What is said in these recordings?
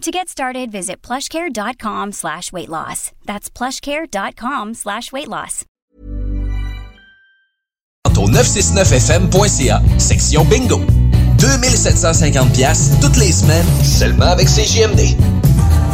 To get started, visit plushcare.com slash weight loss. That's plushcare.com slash weight loss. au 969fm.ca, section bingo. 2750 pièces toutes les semaines, seulement avec CJMD.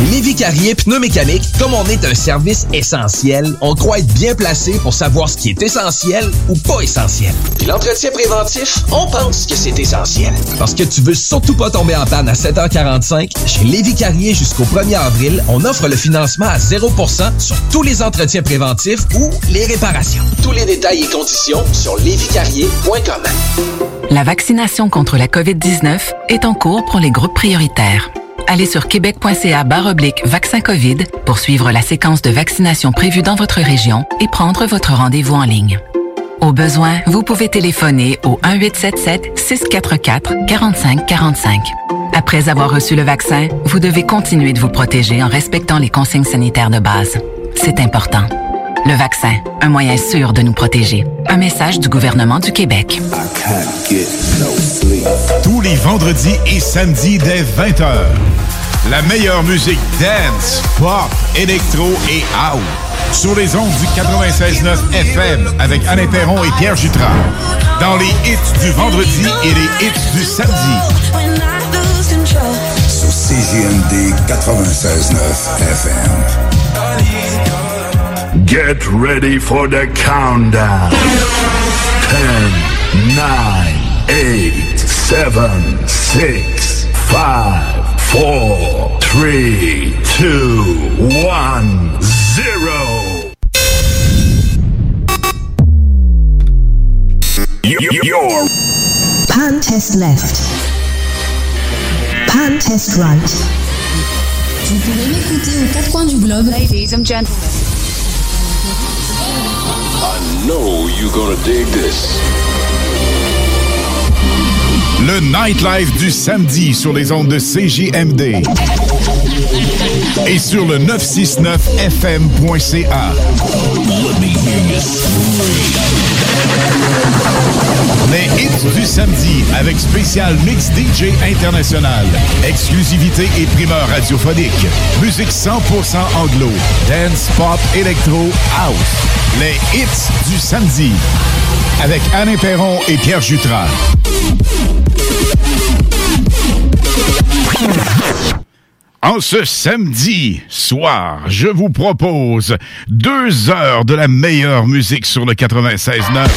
Chez Lévi Carrier Pneumécanique, comme on est un service essentiel, on croit être bien placé pour savoir ce qui est essentiel ou pas essentiel. Puis l'entretien préventif, on pense que c'est essentiel. Parce que tu veux surtout pas tomber en panne à 7h45, chez Lévi Carrier jusqu'au 1er avril, on offre le financement à 0% sur tous les entretiens préventifs ou les réparations. Tous les détails et conditions sur lévicarrier.com. La vaccination contre la COVID-19 est en cours pour les groupes prioritaires. Allez sur québec.ca oblique vaccin COVID pour suivre la séquence de vaccination prévue dans votre région et prendre votre rendez-vous en ligne. Au besoin, vous pouvez téléphoner au 1-877-644-4545. Après avoir reçu le vaccin, vous devez continuer de vous protéger en respectant les consignes sanitaires de base. C'est important. Le vaccin, un moyen sûr de nous protéger. Un message du gouvernement du Québec. Tous les vendredis et samedis dès 20h. La meilleure musique dance, pop, électro et house. Sur les ondes du 96.9 FM avec Alain Perron et Pierre Jutras. Dans les hits du vendredi et les hits du samedi. Sur CGMD 96.9 FM. Get ready for the countdown. 10, 9, 8, 7, 6, 5, 4, 3, 2, 1, 0. Your Pan test left. Pan test right. Vous pouvez m'écouter aux quatre coins du globe. Ladies and gentlemen. I know you're gonna dig this. Le Nightlife du samedi sur les ondes de CJMD. Et sur le 969fm.ca. Les hits du samedi avec spécial Mix DJ International. Exclusivité et primeur radiophonique. Musique 100% anglo. Dance, pop, électro, house. Les hits du samedi. Avec Alain Perron et Pierre Jutras. En ce samedi soir, je vous propose deux heures de la meilleure musique sur le 96.9.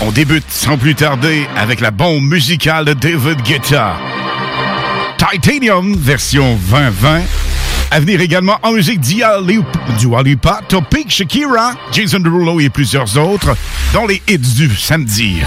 On débute sans plus tarder avec la bombe musicale de David Guetta. Titanium version 2020. À venir également en musique Dua Lipa, Topic, Shakira, Jason Derulo et plusieurs autres dans les hits du samedi.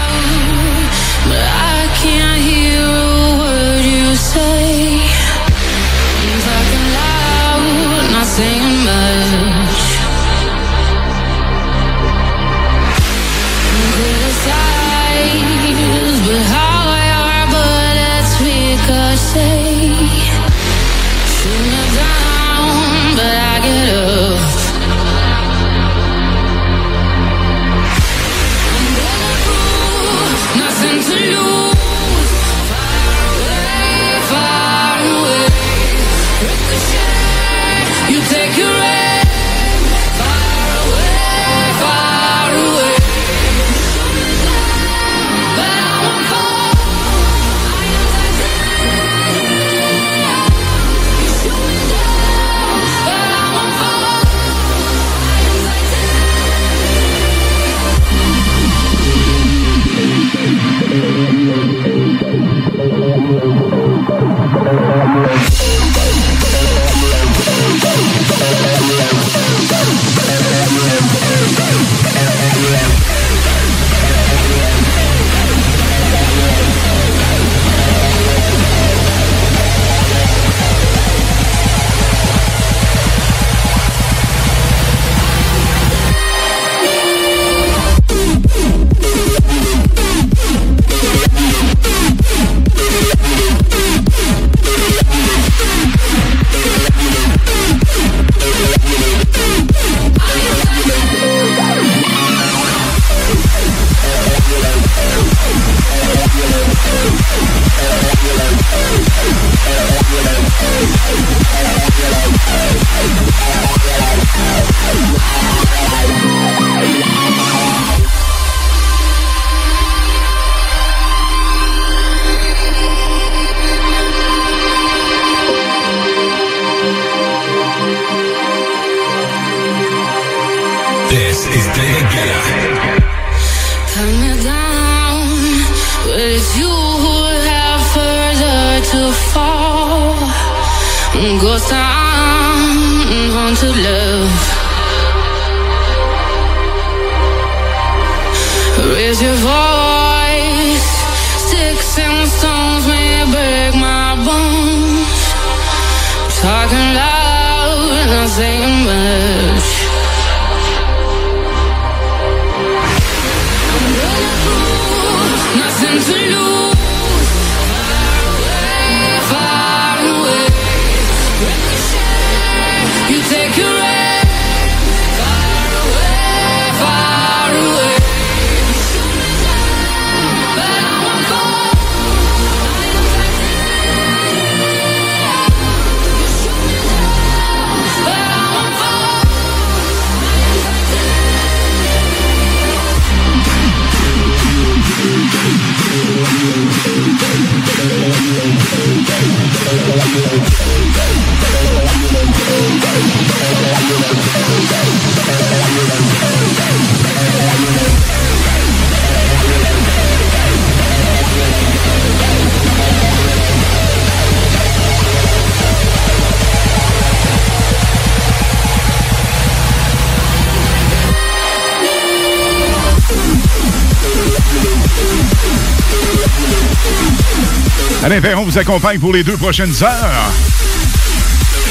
Alain Perron vous accompagne pour les deux prochaines heures.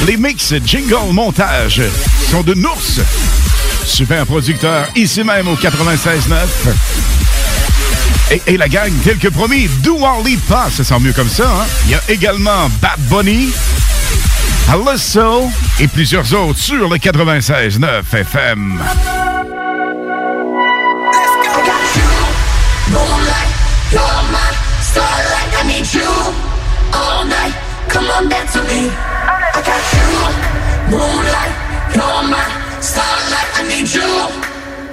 Les mix jingle montage sont de Nours, super producteur ici même au 96.9. Et, et la gang, tel que promis, Do Lipa, ça sent mieux comme ça. Hein? Il y a également Bad Bunny, Alysso et plusieurs autres sur le 96.9 FM. Come on, dance with. I got you. Moonlight, you're my starlight. I need you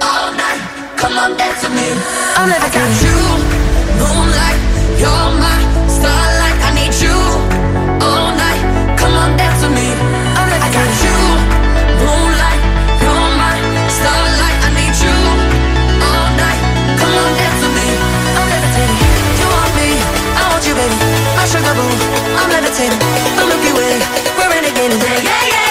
all night. Come on, dance with me. I never got you. Moonlight, you're my starlight. I need you all night. Come on, dance with me. I never got you. Moonlight, you're my starlight. I need you all night. Come on, dance with me. I'm levitating. You want me? I want you, baby. My sugar boo. I'm levitating. The Milky Way. We're renegading. Yeah, yeah, yeah, yeah, yeah.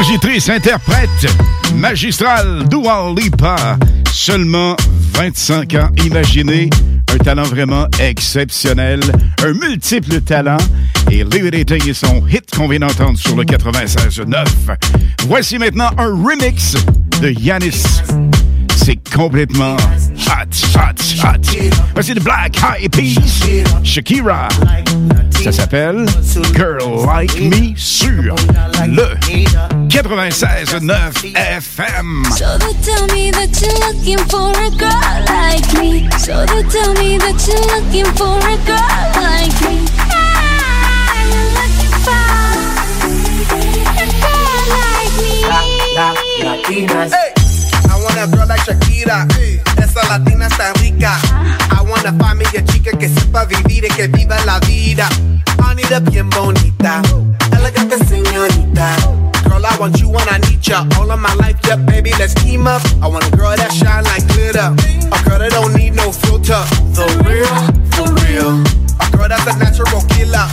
Compositrice, interprète, magistrale, Dua Lipa. Seulement 25 ans. Imaginez un talent vraiment exceptionnel, un multiple talent. Et Levitating est son hit qu'on vient d'entendre sur le 96.9. Voici maintenant un remix de Yanis. C'est complètement hot, hot, hot. Voici de Black Eyed Peas, Shakira. Ça s'appelle Girl Like Me sur le 96.9 FM. So they tell me that you're looking for a girl like me. So they tell me that you're looking for a girl like me. Ah, you're looking for a girl like me. La, la, latinas. Hey. A. Esa latina está rica. I wanna find me a chica que sepa vivir y que viva la vida. I need a bien bonita, elegante señorita. Girl, I want you when I need ya. All of my life, yeah, baby, let's team up. I want a girl that shine like glitter. A girl that don't need no filter. The real, for real. A girl that's a natural killer.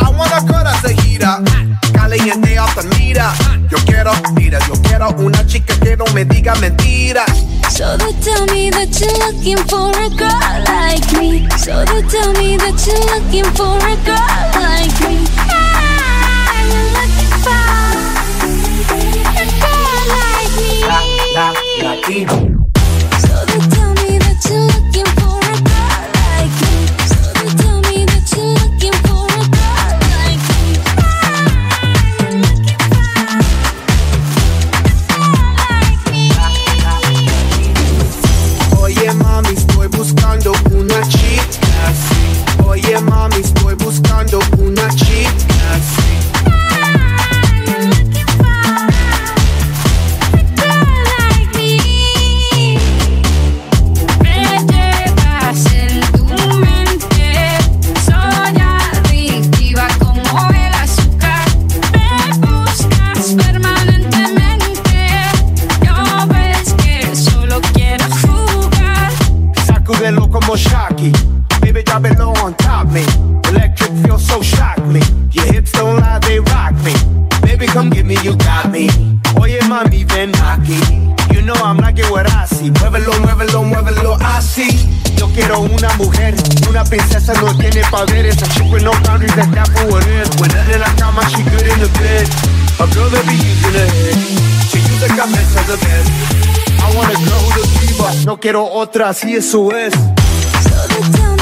I want a girl that's a heater. Caliente off the meter. Yo quiero, mira, yo quiero una chica que no me diga mentiras. So they tell me that you're looking for a girl like me. So they tell me that you're looking for a girl like me. Ah, you're looking for a girl like me. La, la, latino. Shocky. Baby, drop it low on top me. Electric feel so shock me. Your hips don't lie, they rock me. Baby, come get me, you got me. Oye, mami, ven aquí. You know I'm liking what I see. Muévelo, muévelo, muévelo así. Yo quiero una mujer, una princesa no tiene poderes. A chick with no boundaries, that's that for what it is. When in la cama, she good in the bed. A girl that be using her head. She use the cabeza the bed. I want a girl who's a diva. No quiero otra, así eso es. So they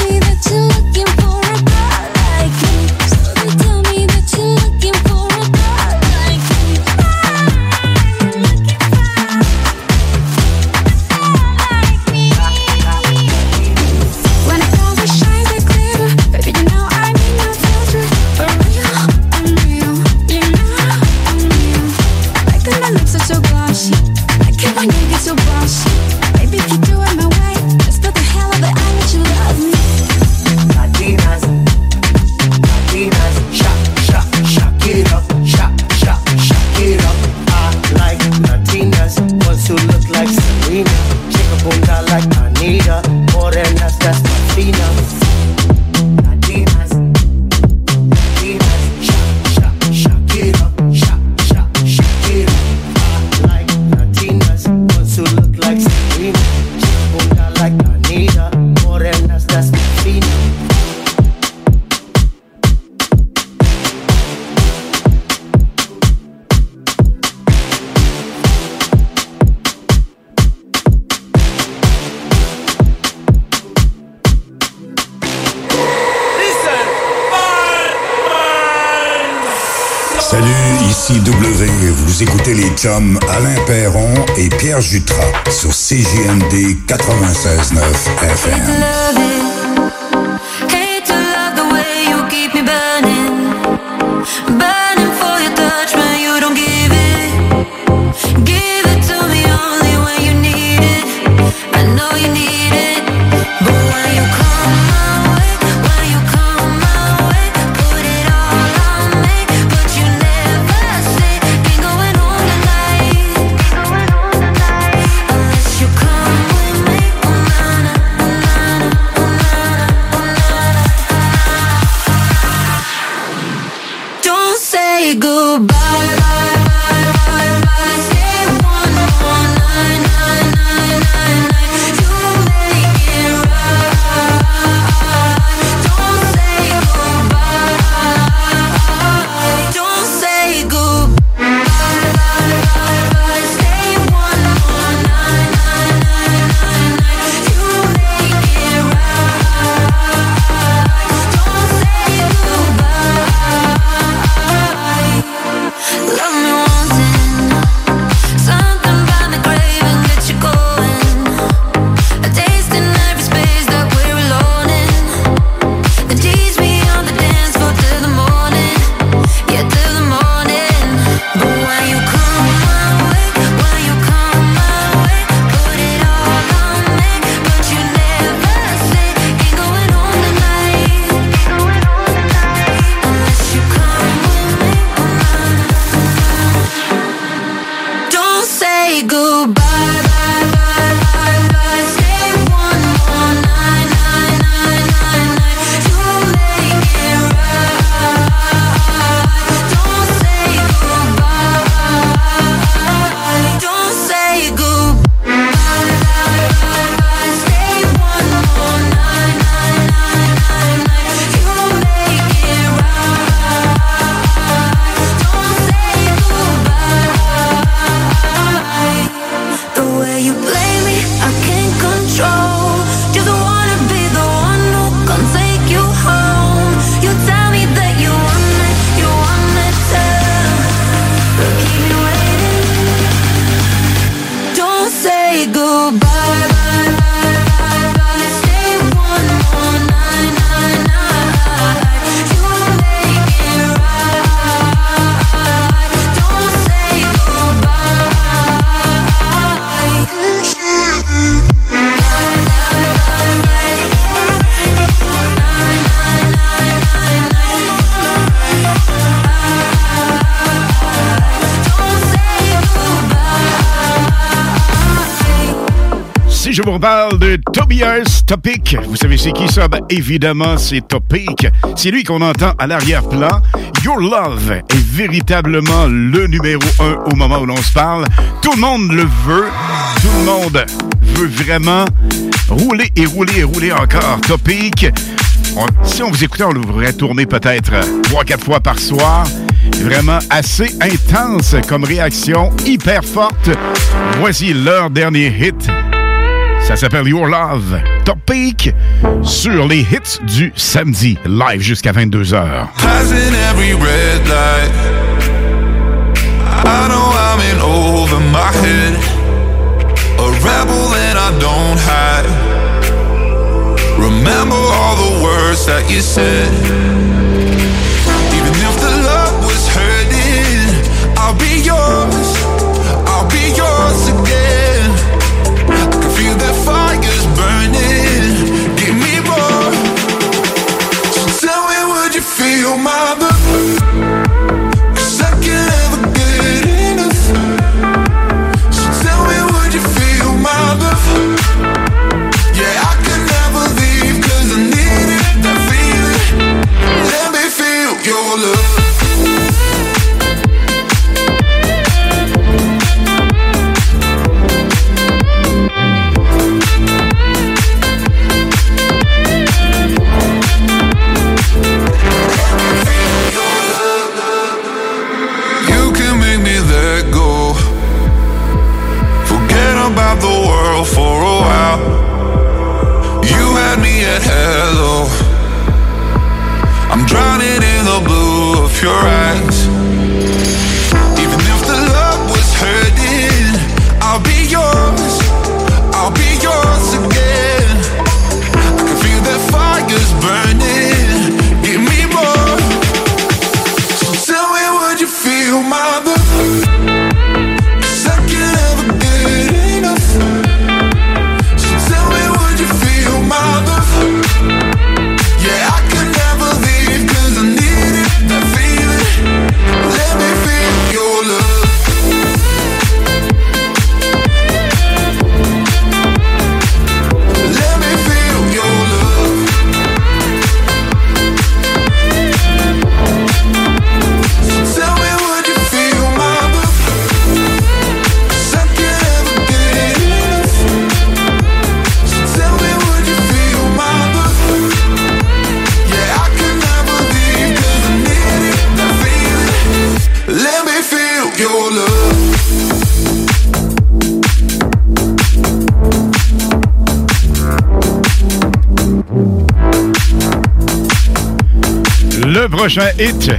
Alain Perron et Pierre Jutras sur CJMD 96.9 FM. Parle de Tobias Topic. Vous savez c'est qui ça? Ben, évidemment, c'est Topic. C'est lui qu'on entend à l'arrière-plan. Your Love est véritablement le numéro un au moment où l'on se parle. Tout le monde le veut. Tout le monde veut vraiment rouler et rouler et rouler encore. Topic. si on vous écoutait, on devrait tourner peut-être trois, quatre fois par soir. Vraiment assez intense comme réaction, hyper forte. Voici leur dernier hit. Ça s'appelle Your Love. Top Peak sur les hits du samedi, live jusqu'à 22h. Passing every red light. I know I'm in over my head. A rebel and I don't hide. Remember all the words that you said. I'm drowning in the blue of your eyes. Prochain hit,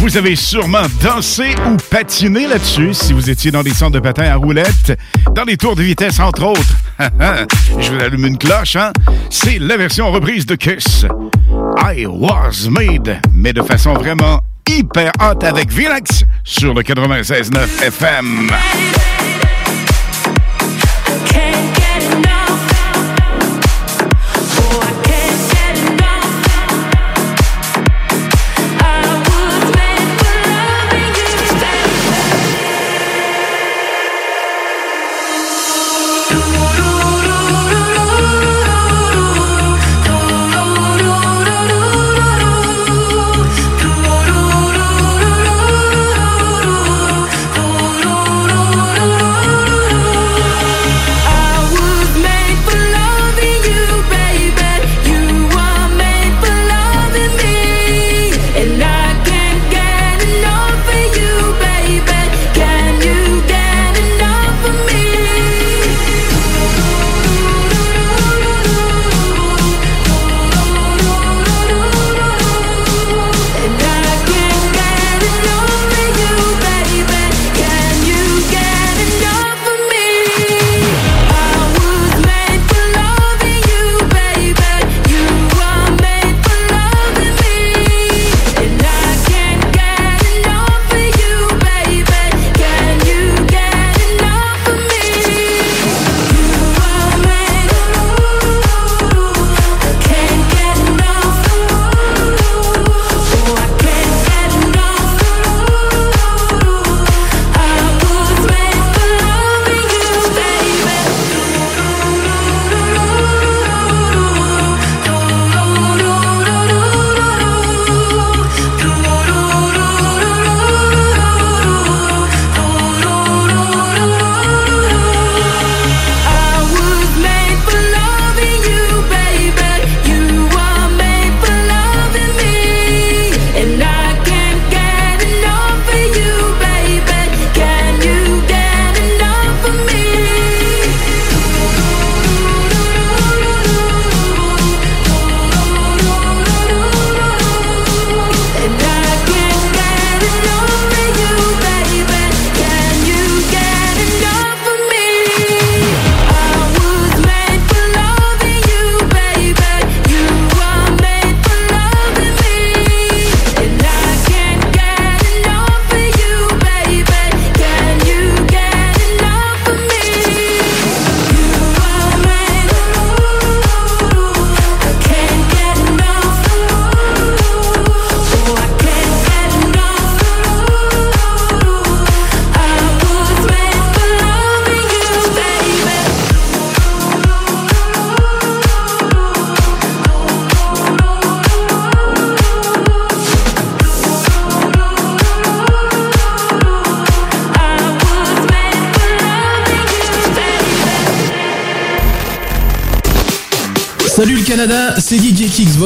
vous avez sûrement dansé ou patiné là-dessus si vous étiez dans des centres de patins à roulettes, dans les tours de vitesse entre autres. Je vous allume une cloche, hein? C'est la version reprise de Kiss. I was made, mais de façon vraiment hyper hot avec Vilax sur le 96.9 FM.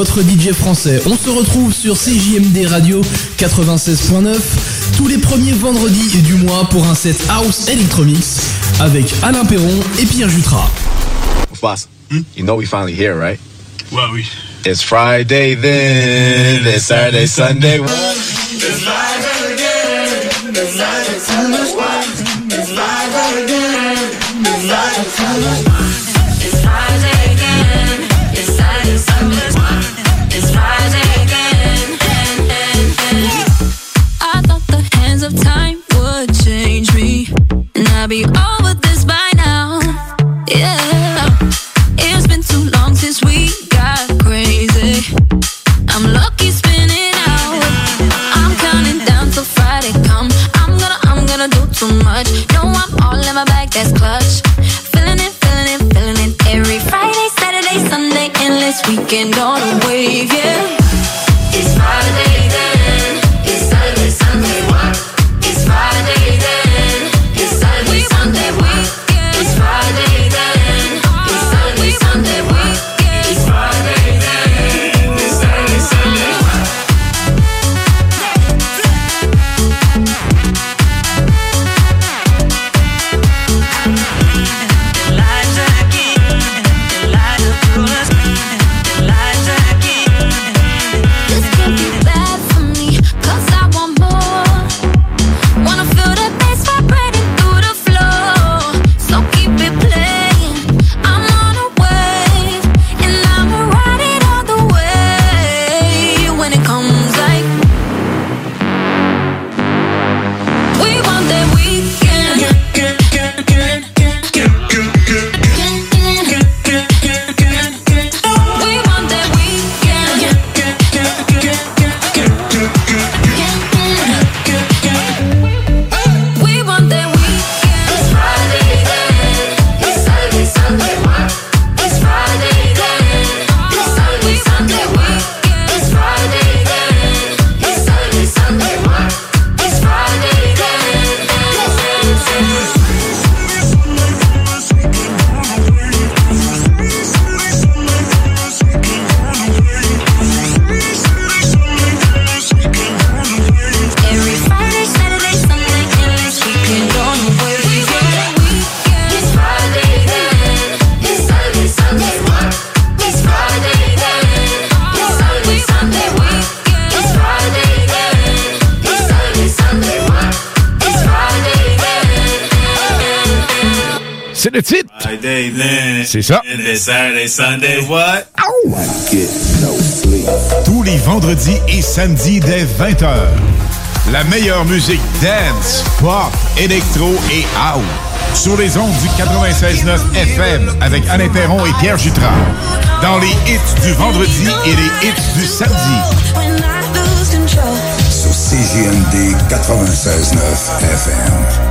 Votre DJ français. On se retrouve sur CJMD Radio 96.9 tous les premiers vendredis du mois pour un set House Electromix avec Alain Perron et Pierre Jutras. Boss, you know we finally here, right? Ouais, oui. It's Friday then, it's Saturday, Sunday. That's clutch. C'est ça. And then Saturday, Sunday, what? Tous les vendredis et samedis dès 20h. La meilleure musique dance, pop, électro et house. Sur les ondes du 96.9 FM avec Alain Perron et Pierre Jutras. Dans les hits du vendredi et les hits du samedi. Sur CJMD 96.9 FM.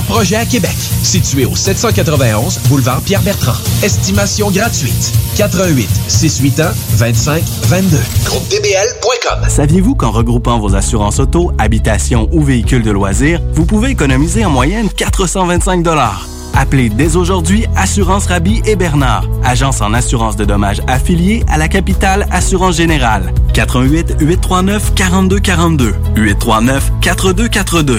projets à Québec. Situé au 791 boulevard Pierre-Bertrand. Estimation gratuite. 88 681 25 22. GroupeDBL.com. Saviez-vous qu'en regroupant vos assurances auto, habitation ou véhicules de loisirs, vous pouvez économiser en moyenne 425 Appelez dès aujourd'hui Assurance Rabi et Bernard, agence en assurance de dommages affiliée à la capitale Assurance Générale. 88 839 4242 839 4242.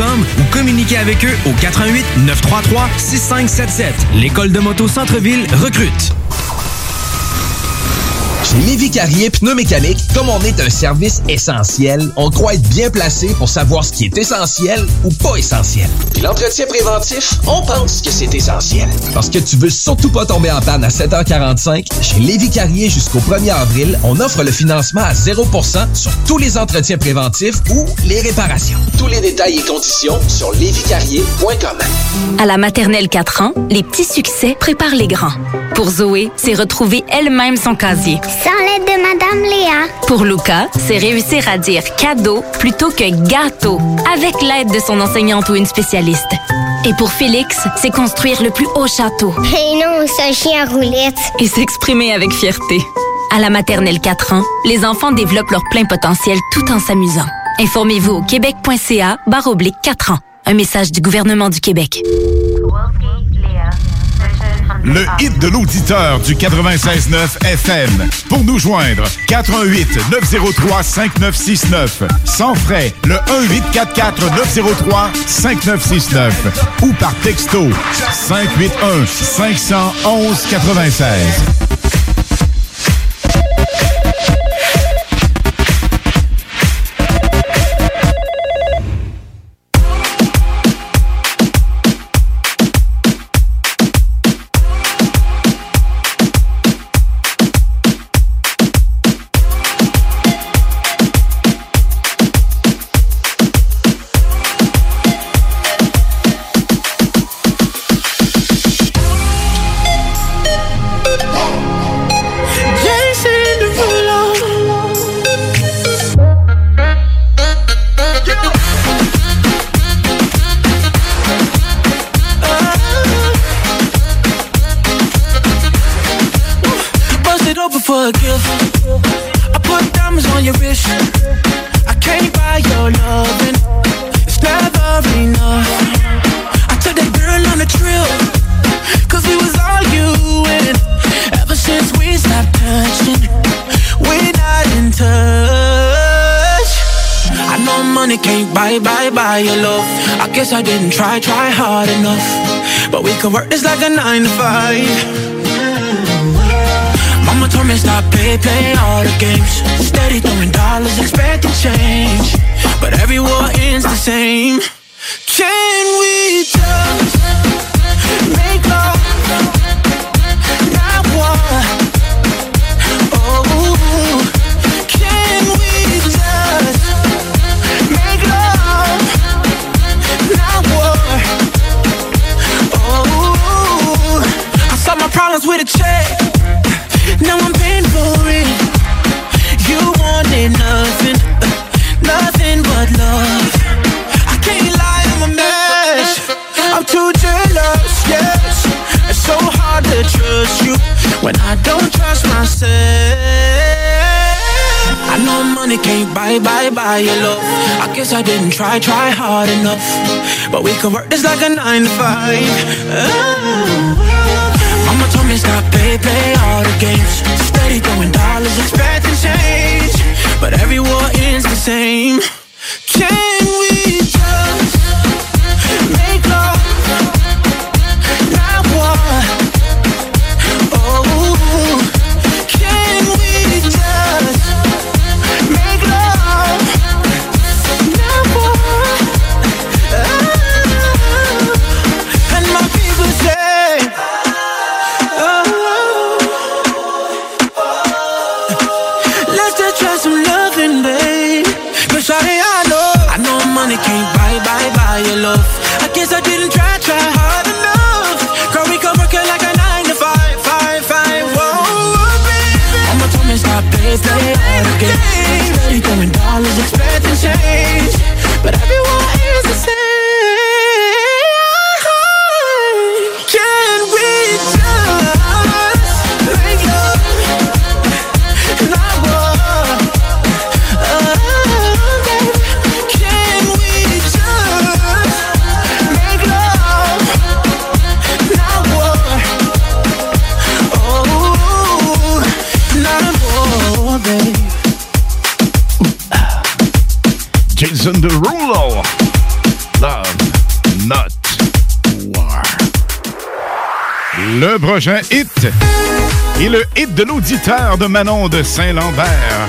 ou communiquez avec eux au 88 933 6577. L'école de moto Centre-ville recrute. Chez Lévi Carrier Pneumécanique, comme on est un service essentiel, on croit être bien placé pour savoir ce qui est essentiel ou pas essentiel. Puis l'entretien préventif, on pense que c'est essentiel. Parce que tu veux surtout pas tomber en panne à 7h45, chez Lévi Carrier jusqu'au 1er avril, on offre le financement à 0% sur tous les entretiens préventifs ou les réparations. Tous les détails et conditions sur lévicarrier.com. À la maternelle 4 ans, les petits succès préparent les grands. Pour Zoé, c'est retrouver elle-même son casier. Sans l'aide de Madame Léa. Pour Luca, c'est réussir à dire cadeau plutôt que gâteau, avec l'aide de son enseignante ou une spécialiste. Et pour Félix, c'est construire le plus haut château. Et non, c'est un chien à roulette. Et s'exprimer avec fierté. À la maternelle 4 ans, les enfants développent leur plein potentiel tout en s'amusant. Informez-vous au québec.ca barre oblique 4 ans. Un message du gouvernement du Québec. Le hit de l'auditeur du 96.9 FM. Pour nous joindre, 88 903 5969. Sans frais, le 1844 903 5969. Ou par texto, 581 511 96. This like a nine to five. Mama told me stop play, play all the games. But we could work this like a nine to five. Oh. Mama told me stop play, play all the games. Steady throwing dollars, expecting change. But every war ends the same. Le prochain hit est le hit de l'auditeur de Manon de Saint-Lambert.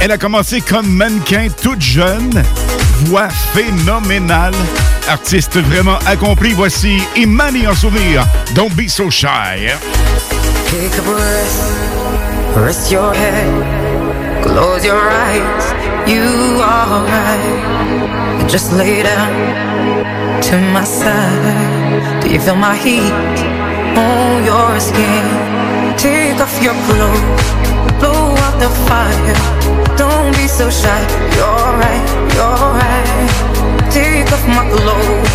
Elle a commencé comme mannequin toute jeune, voix phénoménale, artiste vraiment accompli. Voici Imani en souvenir. Don't be so shy. Take a breath, rest your head, close your eyes. You are right. Just lay down to my side. Do you feel my heat? On your skin? Take off your clothes, blow out the fire. Don't be so shy. You're right, you're right. Take off my clothes.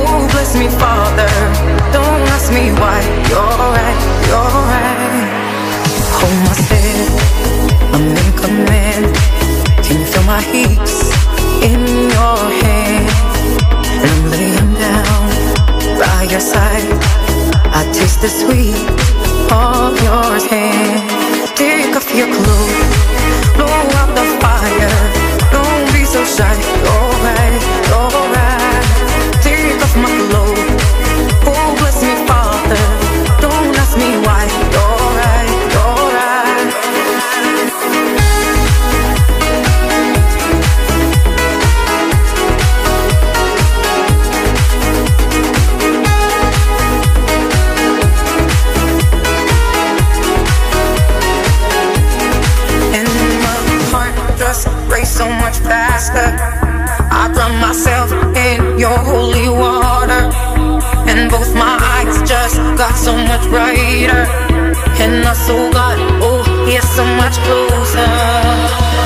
Oh, bless me, Father. Don't ask me why. You're right, you're right. Hold my step. I'm in command. Can you feel my heat in your hand? And I'm laying down by your side. I taste the sweet of your hand. Take off your clothes, so much faster. I drown myself in your holy water. And both my eyes just got so much brighter. And my soul got, oh, yeah, so much closer.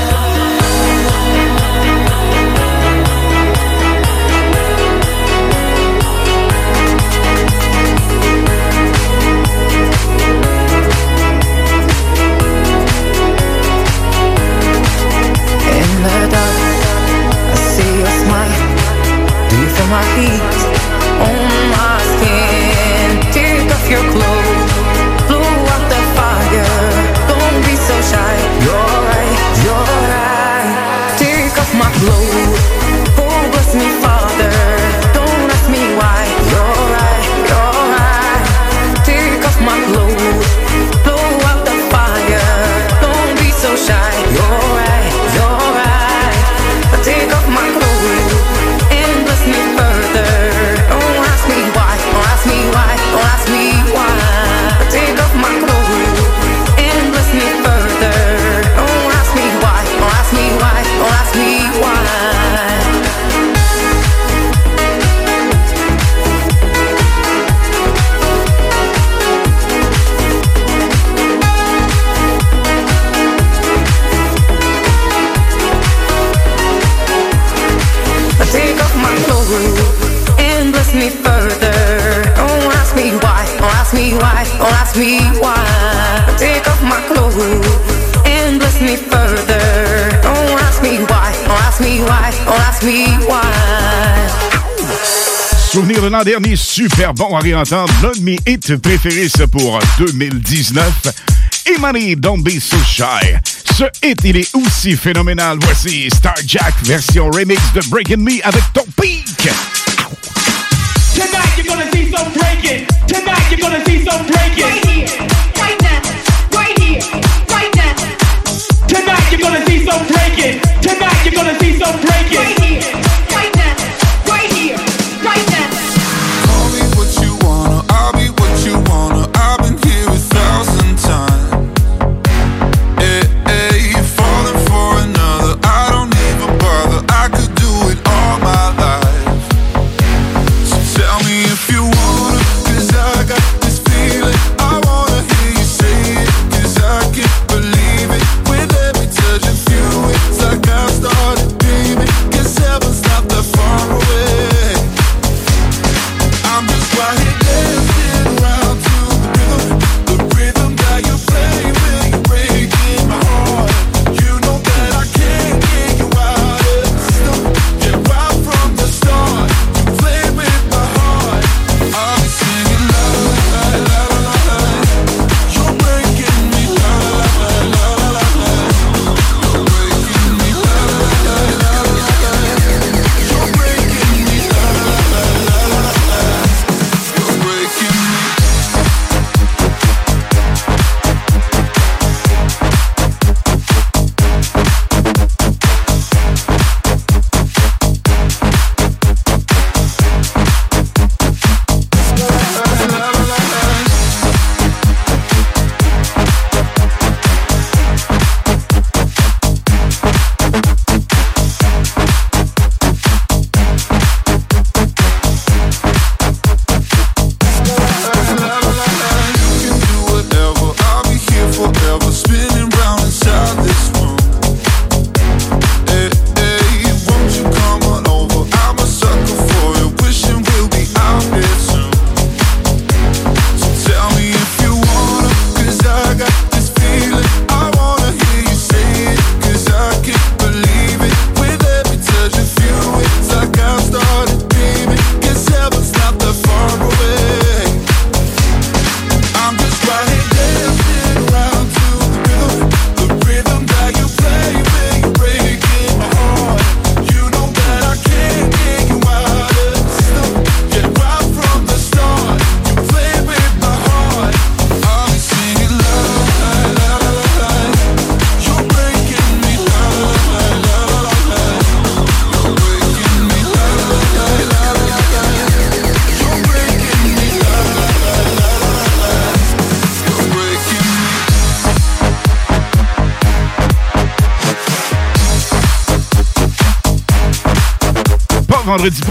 Me why. Take off my clothes and bless me further. Ask me why, ask me why, ask me why. Souvenir de l'an dernier, super bon à réentendre. L'un de mes hits préférés, pour 2019. Imani, Don't Be So Shy. Ce hit, il est aussi phénoménal. Voici Star Jack, version remix de Breaking Me avec ton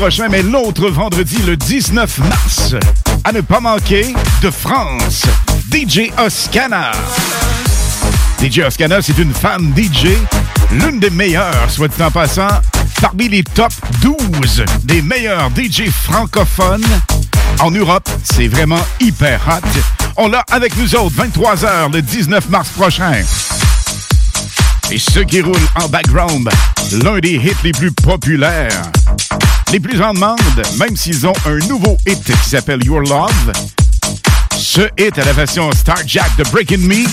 prochain, mais l'autre vendredi, le 19 mars. À ne pas manquer, de France, DJ Oscana. DJ Oscana, c'est une femme DJ, l'une des meilleures, soit dit en passant, parmi les top 12 des meilleurs DJ francophones en Europe. C'est vraiment hyper hot. On l'a avec nous autres, 23h le 19 mars prochain. Et ce qui roule en background, l'un des hits les plus populaires. Les plus en demande, même s'ils ont un nouveau hit qui s'appelle Your Love. Ce hit à la version Star Jack de Breaking Me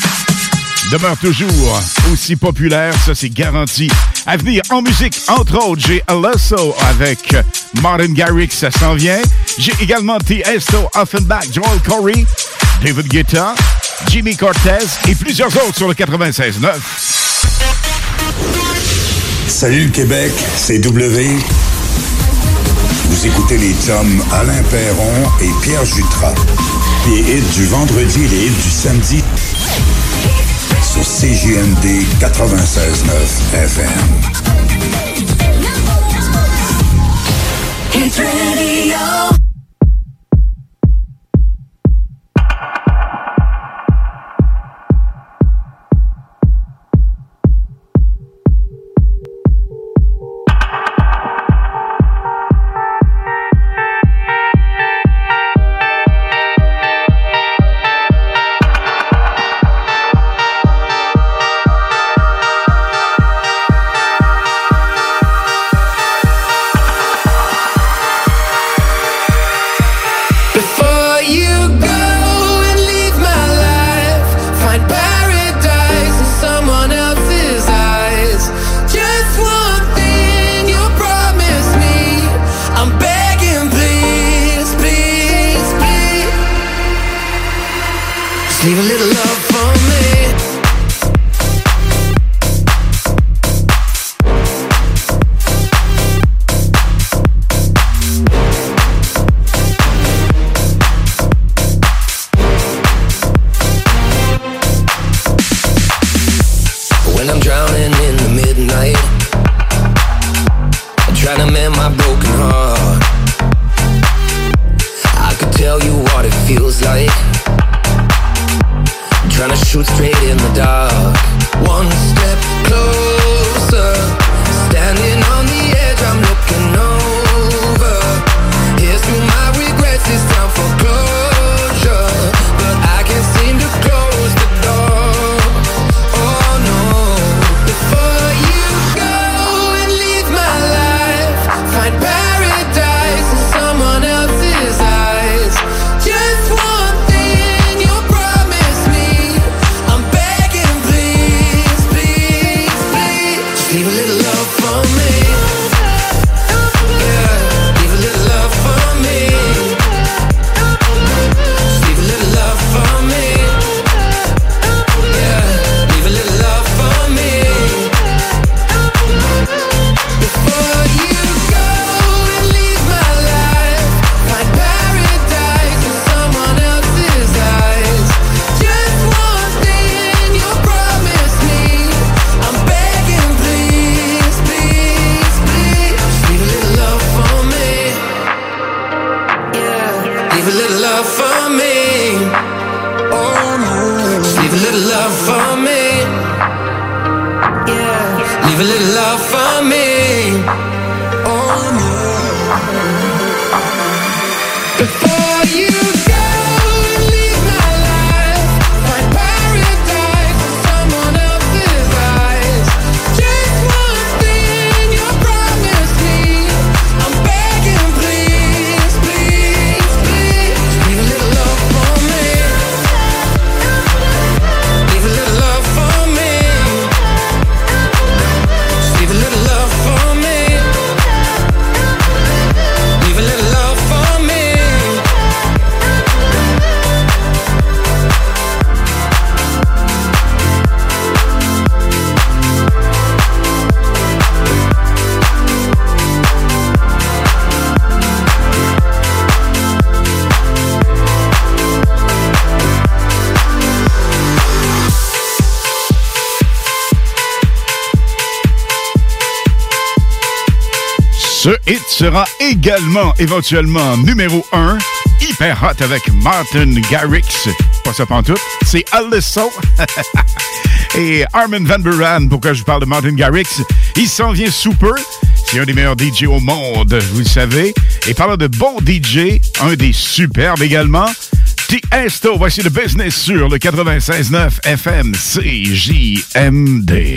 demeure toujours aussi populaire, ça c'est garanti. À venir en musique, entre autres, j'ai Alesso avec Martin Garrix, ça s'en vient. J'ai également Tiesto, Offenbach, Joel Corey, David Guetta, Jimmy Cortez et plusieurs autres sur le 96.9. Salut Québec, c'est W. Vous écoutez les chums Alain Perron et Pierre Jutras. Les hits du vendredi et les hits du samedi sur CJMD 96.9 FM. Tell you what it feels like. Trying to shoot straight in the dark. One step closer, standing on Ce hit sera également éventuellement numéro 1, hyper hot avec Martin Garrix. Pas ça pantoute, c'est Alysso. Et Armin Van Buren, pourquoi je parle de Martin Garrix? Il s'en vient sous peu. C'est un des meilleurs DJ au monde, vous le savez. Et parlant de bon DJ, un des superbes également, Tiesto, voici le business sur le 96.9 FM CJMD.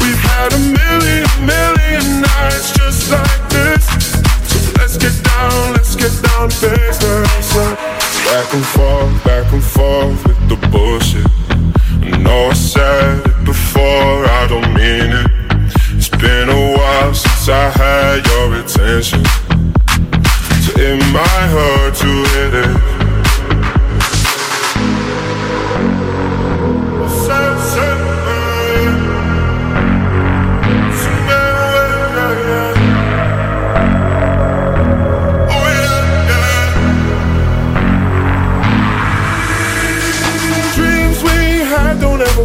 We've had a million, million nights just like this. So let's get down, let's get down. Back and forth, back and forth with the bullshit. I know I said it before, I don't mean it. It's been a while since I had your attention. So it might hurt to hit it.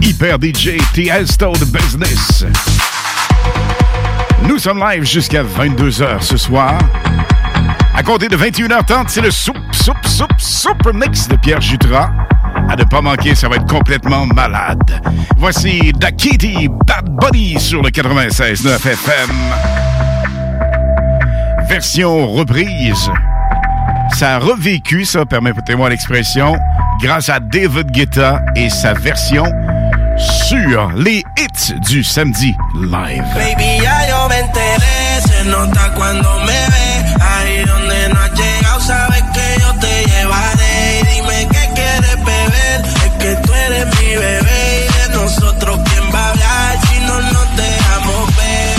Hyper DJ Tiesto de Business. Nous sommes live jusqu'à 22h ce soir. À compter de 21h30, c'est le soup, soup, soup, super mix de Pierre Jutras. À ne pas manquer, ça va être complètement malade. Voici Dakiti Bad Buddy sur le 96.9 FM. Version reprise. Ça a revécu, ça, permettez-moi l'expression, grâce à David Guetta et sa version sur les hits du samedi live. Baby, ya yo me enteré, se nota cuando me ve. Ahí donde no has llegado, sabes que yo te llevaré. Y dime qué quieres beber, es que tú eres mi bebé. Y de nosotros, ¿quién va a hablar si no nos dejamos ver?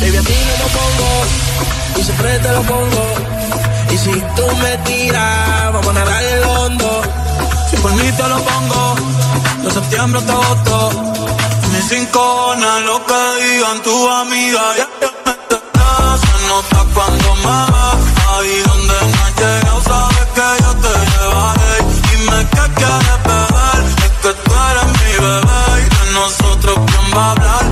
Baby, a ti no lo pongo, y siempre te lo pongo. Y si tú me tiras, vamos a nadar el hondo. Si por mí te lo pongo, de septiembre hasta agosto. Mis cinco lo que digan tu amiga. Ya, entendés, se nota cuando me. Ahí donde no has llegado, sabes que yo te llevaré. Dime qué quieres beber, es que tú eres mi bebé. Y de nosotros, ¿quién va a hablar?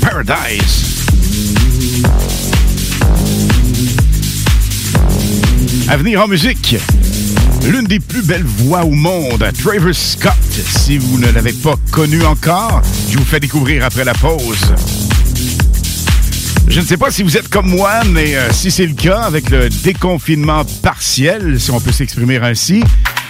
Paradise. À venir en musique, l'une des plus belles voix au monde, Travis Scott. Si vous ne l'avez pas connu encore, je vous fais découvrir après la pause. Je ne sais pas si vous êtes comme moi, mais euh, si c'est le cas, avec le déconfinement partiel, si on peut s'exprimer ainsi,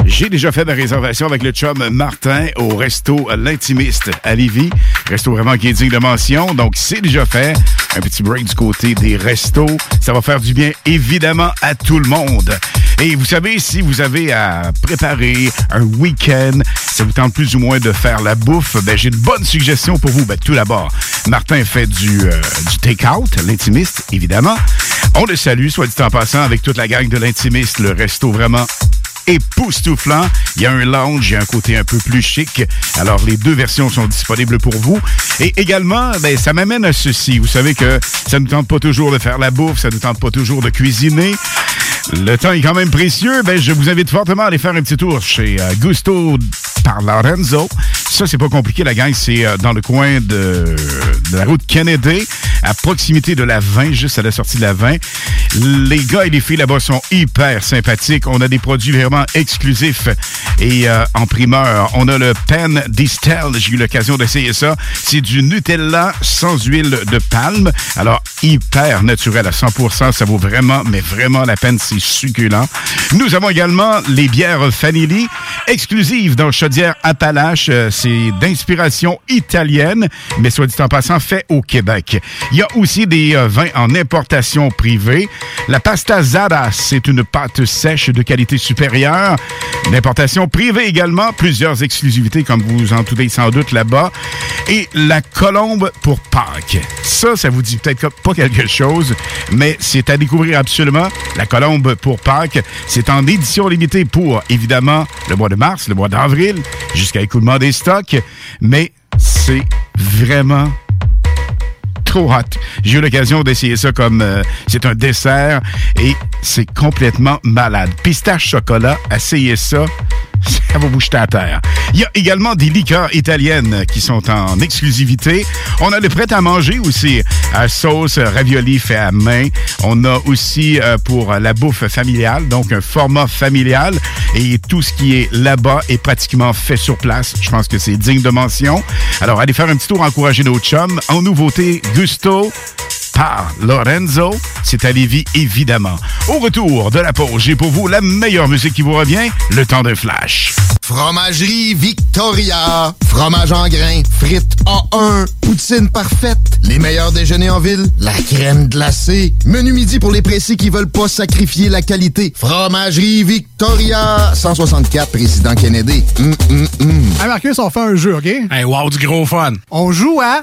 j'ai déjà fait des réservations avec le chum Martin au resto L'Intimiste à Lévis. Resto vraiment qui est digne de mention. Donc, c'est déjà fait. Un petit break du côté des restos. Ça va faire du bien, évidemment, à tout le monde. Et vous savez, si vous avez à préparer un week-end, ça vous tente plus ou moins de faire la bouffe, ben, j'ai une bonne suggestion pour vous. Ben, tout d'abord, Martin fait du, euh, du take-out, l'intimiste, évidemment. On le salue, soit dit en passant, avec toute la gang de l'intimiste, le resto vraiment époustouflant. Il y a un lounge, il y a un côté un peu plus chic. Alors, les deux versions sont disponibles pour vous. Et également, ben, ça m'amène à ceci. Vous savez que ça ne nous tente pas toujours de faire la bouffe, ça ne nous tente pas toujours de cuisiner. Le temps est quand même précieux. Ben, je vous invite fortement à aller faire un petit tour chez euh, Gusto par Lorenzo. Ça, c'est pas compliqué, la gang. C'est euh, dans le coin de, la route Kennedy, à proximité de la 20, juste à la sortie de la 20. Les gars et les filles là-bas sont hyper sympathiques. On a des produits vraiment exclusifs et euh, en primeur. On a le Pen Distel. J'ai eu l'occasion d'essayer ça. C'est du Nutella sans huile de palme. Alors, hyper naturel à 100%. Ça vaut vraiment, mais vraiment la peine. C'est succulent. Nous avons également les bières Fanili, exclusives dans Chaudière Appalaches. Euh, C'est d'inspiration italienne, mais soit dit en passant, fait au Québec. Il y a aussi des euh, vins en importation privée. La pasta Zara, c'est une pâte sèche de qualité supérieure. D'importation privée également. Plusieurs exclusivités, comme vous en doutez sans doute là-bas. Et la colombe pour Pâques. Ça, ça vous dit peut-être pas quelque chose, mais c'est à découvrir absolument. La colombe pour Pâques, c'est en édition limitée pour, évidemment, le mois de mars, le mois d'avril, jusqu'à écoulement des stocks. Mais c'est vraiment trop hot. J'ai eu l'occasion d'essayer ça comme euh, c'est un dessert et c'est complètement malade. Pistache chocolat, essayez ça. Ça va vous jeter à terre. Il y a également des liqueurs italiennes qui sont en exclusivité. On a le prêt à manger aussi, à sauce ravioli fait à main. On a aussi euh, pour la bouffe familiale, donc un format familial. Et tout ce qui est là-bas est pratiquement fait sur place. Je pense que c'est digne de mention. Alors, allez faire un petit tour, encourager nos chums. En nouveauté, Gusto par Lorenzo. C'est à Lévis, évidemment. Au retour de la pause, j'ai pour vous la meilleure musique qui vous revient, le temps d'un flash. Fromagerie Victoria. Fromage en grains. Frites A1. Poutine parfaite. Les meilleurs déjeuners en ville. La crème glacée. Menu midi pour les pressés qui veulent pas sacrifier la qualité. Fromagerie Victoria. 164 Président Kennedy. Hum, hum, hum. Hey Marcus, on fait un jeu, OK? Hey, wow, du gros fun. On joue à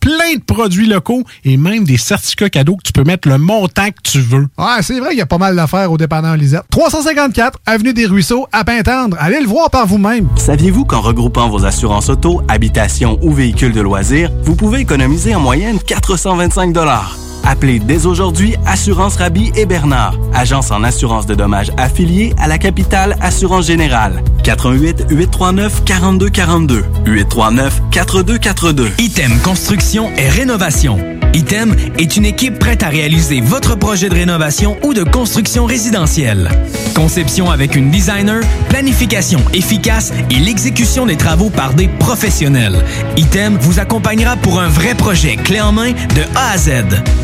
plein de produits locaux et même des certificats cadeaux que tu peux mettre le montant que tu veux. Ouais, c'est vrai qu'il y a pas mal d'affaires au dépanneur Lisette. 354 Avenue des Ruisseaux, à Pintendre. Allez le voir par vous-même. Saviez-vous qu'en regroupant vos assurances auto, habitation ou véhicules de loisirs, vous pouvez économiser en moyenne 425 Appelez dès aujourd'hui Assurance Rabi et Bernard, agence en assurance de dommages affiliée à la capitale Assurance Générale. 88 839 4242 839 4242. Item Construction et Rénovation. Item est une équipe prête à réaliser votre projet de rénovation ou de construction résidentielle. Conception avec une designer, planification efficace et l'exécution des travaux par des professionnels. Item vous accompagnera pour un vrai projet clé en main de A à Z.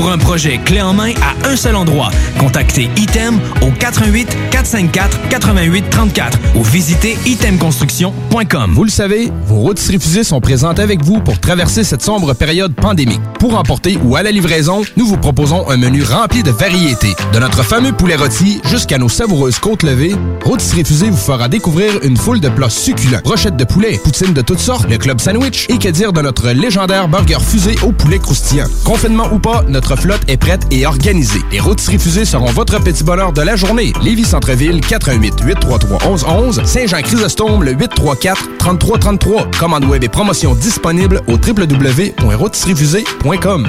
Pour un projet clé en main à un seul endroit, contactez Item au 88 454 88 34 ou visitez itemconstruction.com. Vous le savez, vos rôtisseries fusées sont présentes avec vous pour traverser cette sombre période pandémique. Pour emporter ou à la livraison, nous vous proposons un menu rempli de variétés. De notre fameux poulet rôti jusqu'à nos savoureuses côtes levées, Rôtisserie Fusée vous fera découvrir une foule de plats succulents. Brochettes de poulet, poutines de toutes sortes, le club sandwich et que dire de notre légendaire burger fusé au poulet croustillant. Confinement ou pas, notre flotte est prête et organisée. Les rôtisseries fusées seront votre petit bonheur de la journée. Lévis Centreville, 418 833 1111 Saint-Jean-Chrysostome, le 834 3333. Commande web et promotion disponible au www.rôtisseriefusée.com.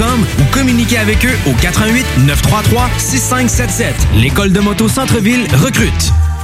ou communiquez avec eux au 88 933 6577. L'école de moto Centre-ville recrute.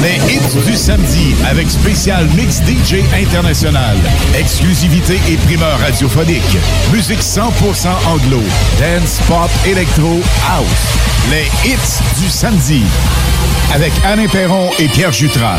Les hits du samedi avec spécial mix DJ international. Exclusivité et primeur radiophonique. Musique 100% anglo. Dance, pop, électro, house. Les hits du samedi. Avec Alain Perron et Pierre Jutras.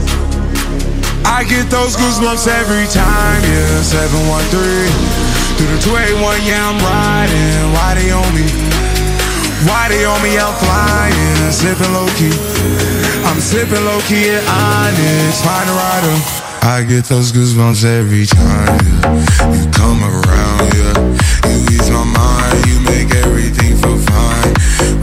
I get those goosebumps every time, yeah. 713 through the 281, yeah, I'm riding. Why they on me? Why they on me? I'm flying, sipping low key. I'm sipping low key at Onyx, find a rider. I get those goosebumps every time, yeah. You come around, yeah. You ease my mind, you make everything feel fine.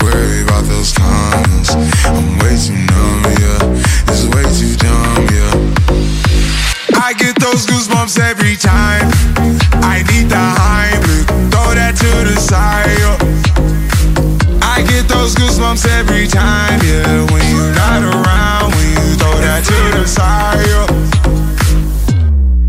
Worry about those comments. I'm way too numb, yeah. It's way too dumb, yeah. I get those goosebumps every time. I need the Heimlich, throw that to the side. I get those goosebumps every time, yeah. When you're not around, when you throw that to the side.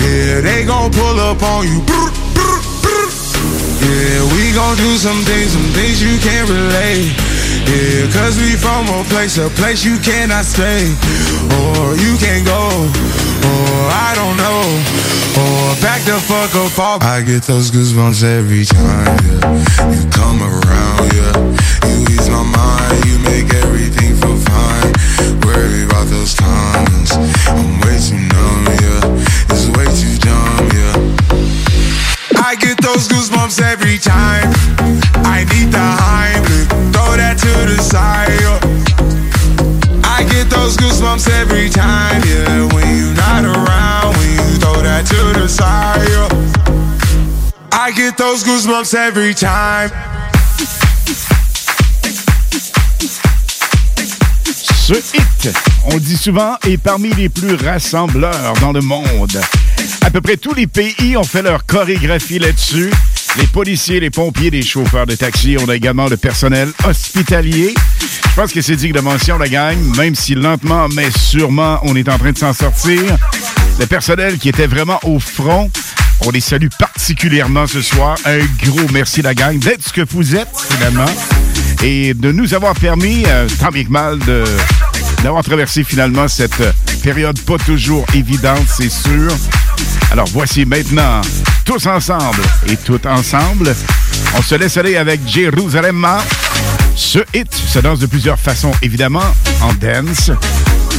Yeah, they gon' pull up on you. Brr, brr, brr. Yeah, we gon' do some things, some things you can't relate. Yeah, cause we from a place, a place you cannot stay. Or you can't go. Oh, I don't know. Oh, back the fuck up. all. I get those goosebumps every time. Yeah. You come around, yeah. You ease my mind. You make everything feel fine. Worry about those times. I'm way too numb, yeah. It's way too dumb, yeah. I get those goosebumps every time. I need the Heimlich. Throw that to the side. Yeah. I get those goosebumps every time, yeah. When you're not around, when you throw that to the side. yo. I get those goosebumps every time. Ce hit, on dit souvent, est parmi les plus rassembleurs dans le monde. À peu près tous les pays ont fait leur chorégraphie là-dessus. Les policiers, les pompiers, les chauffeurs de taxi, on a également le personnel hospitalier. Je pense que c'est digne de mention, la gang, même si lentement, mais sûrement, on est en train de s'en sortir. Le personnel qui était vraiment au front, on les salue particulièrement ce soir. Un gros merci, la gang, d'être ce que vous êtes, finalement, et de nous avoir permis, euh, tant bien que mal, de d'avoir traversé finalement cette période pas toujours évidente, c'est sûr. Alors voici maintenant, tous ensemble et tout ensemble, on se laisse aller avec Jérusalem. Ce hit se danse de plusieurs façons, évidemment, en dance,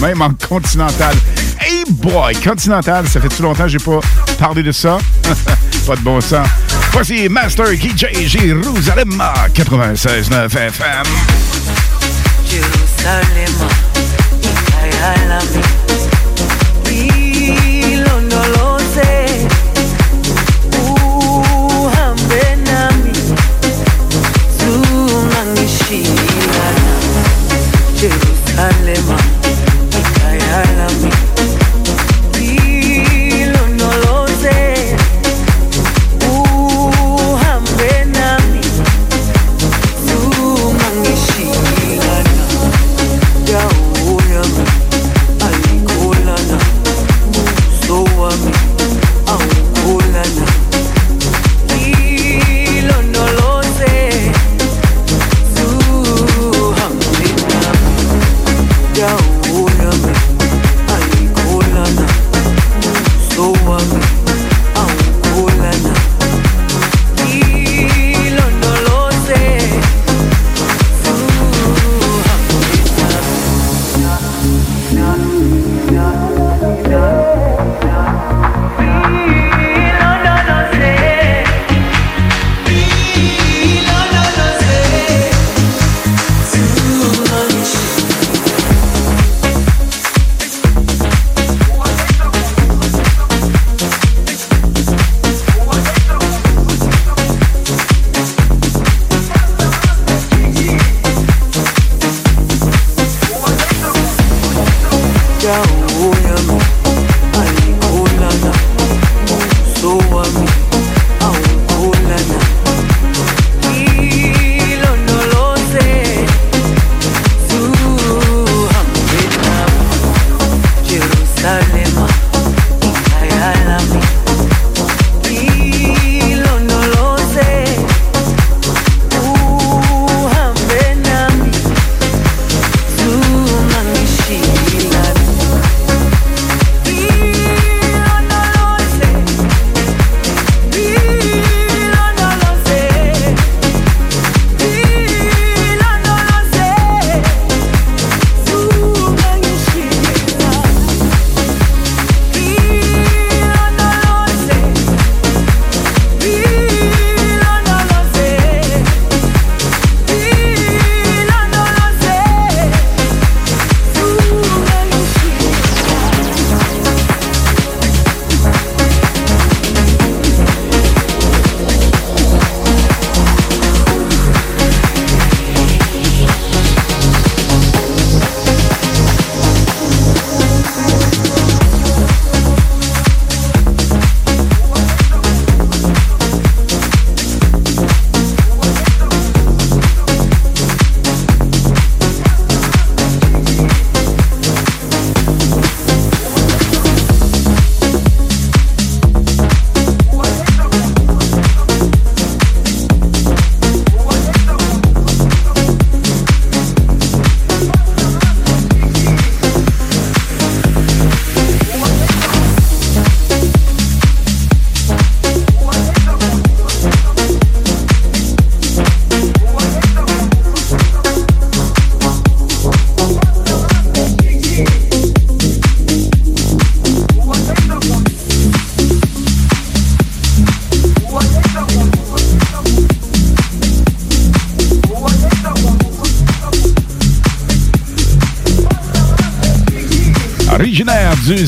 même en continental. Hey boy, continental, ça fait tout longtemps que j'ai pas parlé de ça? pas de bon sens. Voici Master KJ Jérusalem 96.9 FM. Jerusalema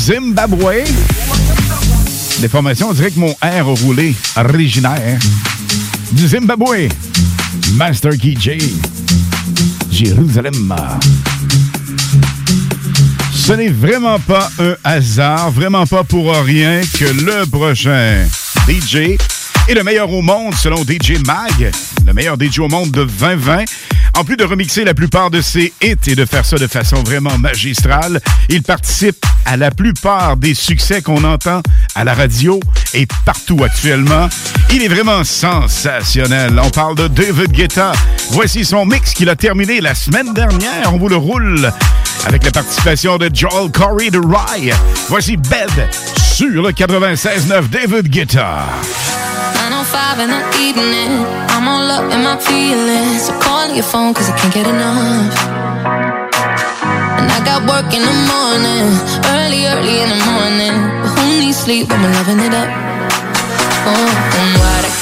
Zimbabwe. Des formations, on dirait que mon R a roulé. Originaire du Zimbabwe. Master Key J. Jérusalem. Ce n'est vraiment pas un hasard, vraiment pas pour rien que le prochain DJ est le meilleur au monde selon DJ Mag, le meilleur DJ au monde de 2020. En plus de remixer la plupart de ses hits et de faire ça de façon vraiment magistrale, il participe à la plupart des succès qu'on entend à la radio et partout actuellement. Il est vraiment sensationnel. On parle de David Guetta. Voici son mix qu'il a terminé la semaine dernière. On vous le roule avec la participation de Joel Corey de Rye. Voici Bed sur le 96.9 David Guetta. 905 in the evening. I'm all up in my feelings. So call your phone cause I can't get enough. And I got work in the morning. Early, early in the morning. But who needs sleep when we're loving it up? Oh, and I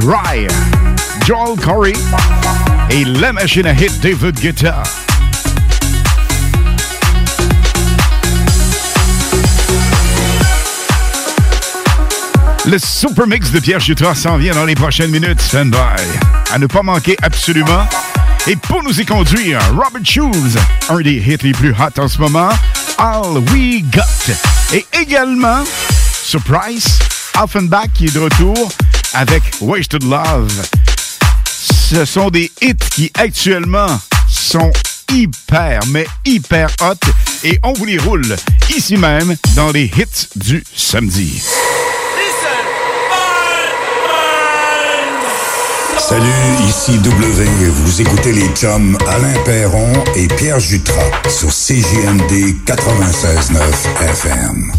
Rye, Joel Corey et la machine à hit David Guetta. Le super mix de Pierre Jutras s'en vient dans les prochaines minutes. Stand by. À ne pas manquer absolument. Et pour nous y conduire, Robert Shoes, un des hits les plus hot en ce moment, All We Got. Et également, Surprise, Offenbach qui est de retour avec Wasted Love. Ce sont des hits qui actuellement sont hyper, mais hyper hot et on vous les roule ici même dans les hits du samedi. Salut, ici W. Vous écoutez les chums Alain Perron et Pierre Jutras sur CJMD 96.9 FM.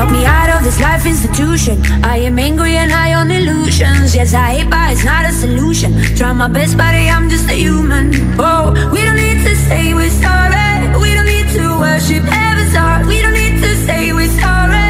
Lock me out of this life institution. I am angry and high on illusions. Yes, I hate, but it's not a solution. Try my best, buddy, I'm just a human. Oh, we don't need to say we're sorry. We don't need to worship heaven's heart. We don't need to say we're sorry.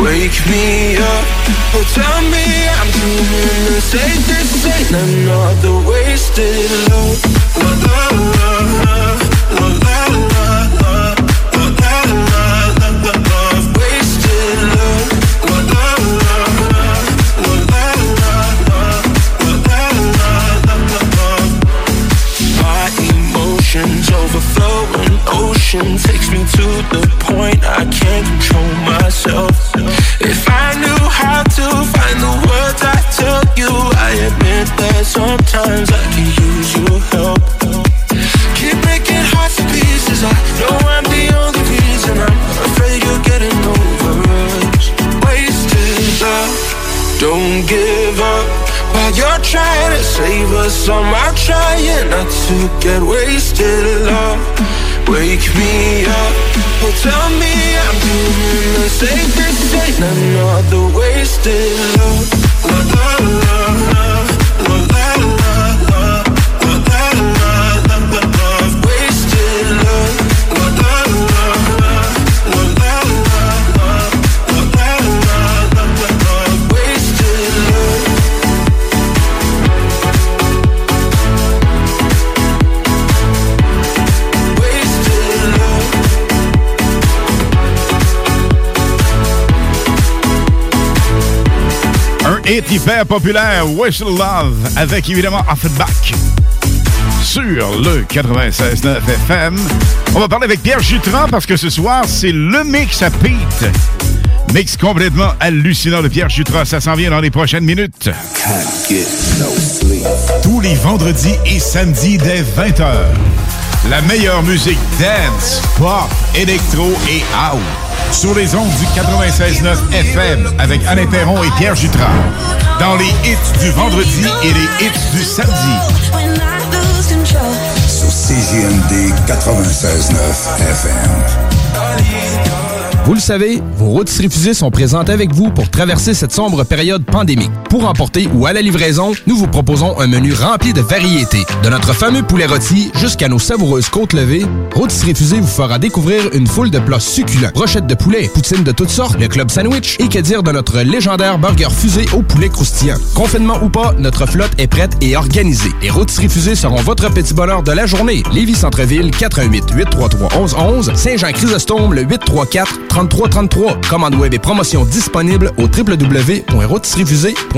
Wake me up, oh tell me I'm dreaming This ain't, this ain't another wasted love La la la, la la la, la La wasted love My emotions overflow ocean Takes me to the point I can't control myself admit that sometimes I can use your help. Keep breaking hearts to pieces. I know I'm the only reason. I'm afraid you're getting over us. Wasted love. Don't give up while you're trying to save us. Some are trying not to get wasted. Love, wake me up. Tell me I'm doing the. This ain't another wasted love. Hit hyper populaire, Whistle Love, avec évidemment Offenbach. Sur le 96.9 FM. On va parler avec Pierre Jutran parce que ce soir, c'est le mix à Pete. Mix complètement hallucinant de Pierre Jutran. Ça s'en vient dans les prochaines minutes. Tous les vendredis et samedis dès 20h. La meilleure musique dance, pop, électro et house. Sur les ondes du 96.9 FM avec Alain Perron et Pierre Jutras. Dans les hits du vendredi et les hits du samedi. Sur CJMD 96.9 FM. Vous le savez, vos routes refusées sont présentes avec vous pour traverser cette sombre période pandémique. Pour emporter ou à la livraison, nous vous proposons un menu rempli de variétés. De notre fameux poulet rôti jusqu'à nos savoureuses côtes levées, Rôtisserie Fusée vous fera découvrir une foule de plats succulents. Brochettes de poulet, poutines de toutes sortes, le club sandwich et que dire de notre légendaire burger fusé au poulet croustillant. Confinement ou pas, notre flotte est prête et organisée. Les Rôtisseries Fusées seront votre petit bonheur de la journée. Lévis Centreville, 88 833 1111 Saint-Jean-Chrysostome, le 834 3333. Commande web et promotion disponible au www.rôtisseriefusée.com.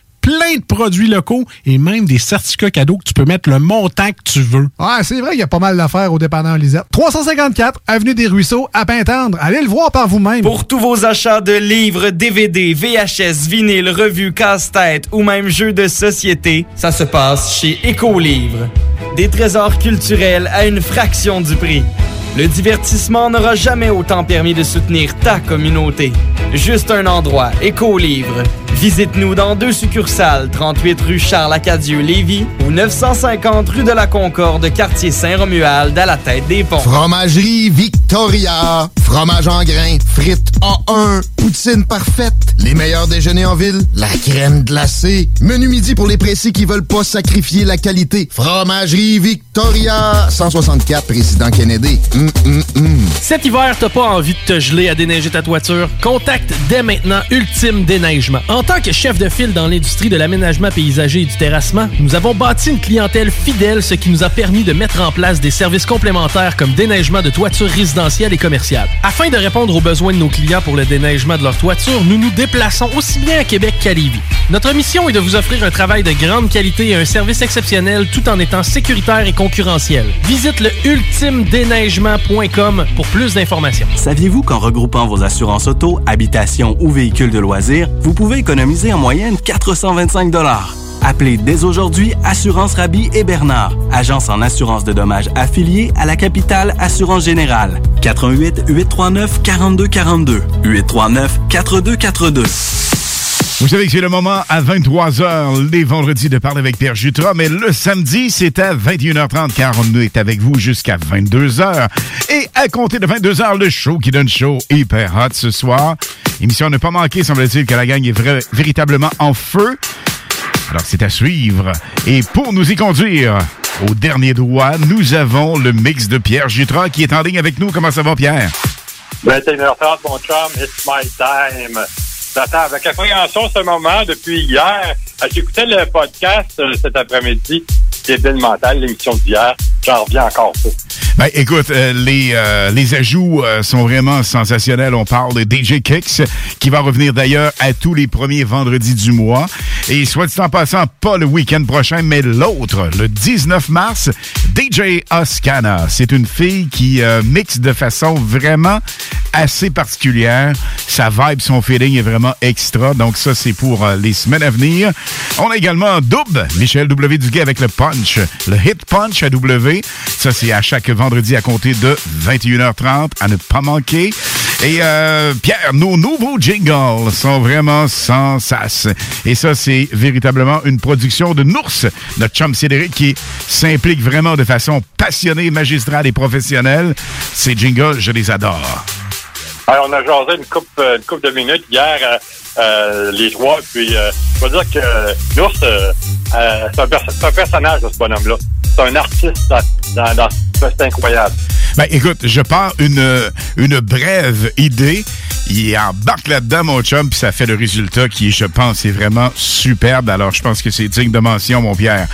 plein de produits locaux et même des certificats cadeaux que tu peux mettre le montant que tu veux. Ouais, c'est vrai qu'il y a pas mal d'affaires au dépanneur Lisette. 354 Avenue des Ruisseaux, à Pintendre. Allez le voir par vous-même. Pour tous vos achats de livres, DVD, VHS, vinyle, revues, casse-tête ou même jeux de société, ça se passe chez Écolivre. Des trésors culturels à une fraction du prix. Le divertissement n'aura jamais autant permis de soutenir ta communauté. Juste un endroit, Écolivre. Visite-nous dans deux succursales, 38 rue Charles-Acadieux-Lévis ou 950 rue de la Concorde, quartier Saint-Romuald, à la tête des ponts. Fromagerie Victoria. Fromage en grains. Frites A1. Poutine parfaite. Les meilleurs déjeuners en ville. La crème glacée. Menu midi pour les pressés qui veulent pas sacrifier la qualité. Fromagerie Victoria. 164 Président Kennedy. Hum, hum, hum. Cet hiver, t'as pas envie de te geler à déneiger ta toiture? Contacte dès maintenant Ultime Déneigement. En tant que chef de file dans l'industrie de l'aménagement paysager et du terrassement, nous avons bâti une clientèle fidèle, ce qui nous a permis de mettre en place des services complémentaires comme déneigement de toitures résidentielles et commerciales. Afin de répondre aux besoins de nos clients pour le déneigement de leur toiture, nous nous déplaçons aussi bien à Québec qu'à Lévis. Notre mission est de vous offrir un travail de grande qualité et un service exceptionnel tout en étant sécuritaire et concurrentiel. Visite le ultimedéneigement.com pour plus d'informations. Saviez-vous qu'en regroupant vos assurances auto, habitation ou véhicules de loisirs, vous pouvez économiser en moyenne 425 Appelez dès aujourd'hui Assurance Rabi et Bernard, agence en assurance de dommages affiliée à la capitale Assurance Générale. 88 839 4242 839 4242. Vous savez que c'est le moment à 23h les vendredis de parler avec Pierre Jutras, mais le samedi, c'est à 21h30 car on est avec vous jusqu'à 22h. Et à compter de 22h, le show qui donne chaud hyper hot ce soir. Émission à ne pas manquer, semble-t-il que la gang est véritablement en feu. Alors c'est à suivre. Et pour nous y conduire au dernier droit, nous avons le mix de Pierre Jutras qui est en ligne avec nous. Comment ça va, Pierre? 21h30, mon chum, it's my time. J'attends avec appréhension ce moment depuis hier. Euh, J'écoutais le podcast euh, cet après-midi, Débile mental, l'émission d'hier. J'en reviens encore. Ben, écoute, euh, les, euh, les ajouts euh, sont vraiment sensationnels. On parle de DJ Kicks, qui va revenir d'ailleurs à tous les premiers vendredis du mois. Et soit dit en passant, pas le week-end prochain, mais l'autre, le 19 mars, DJ Oscana. C'est une fille qui mixe de façon vraiment assez particulière. Sa vibe, son feeling est vraiment extra. Donc ça, c'est pour les semaines à venir. On a également Double, Michel W. Duguay avec le Le Hit Punch à W. Ça, c'est à chaque vendredi à compter de 21h30, à ne pas manquer. Et euh, Pierre, nos nouveaux jingles sont vraiment sans sas. Et ça, c'est véritablement une production de Nours, notre chum Cédric, qui s'implique vraiment de façon passionnée, magistrale et professionnelle. Ces jingles, je les adore. Alors, on a jasé une coupe, euh, une couple de minutes hier, euh, euh, les trois, puis euh, je veux dire que l'ours, euh, c'est un, c'est un personnage, ce bonhomme-là. C'est un artiste dans, dans, dans- c'est incroyable. Ben, écoute, je pars une, une brève idée. Il embarque là-dedans, mon chum, puis ça fait le résultat qui, je pense, est vraiment superbe. Alors, je pense que c'est digne de mention, mon Pierre.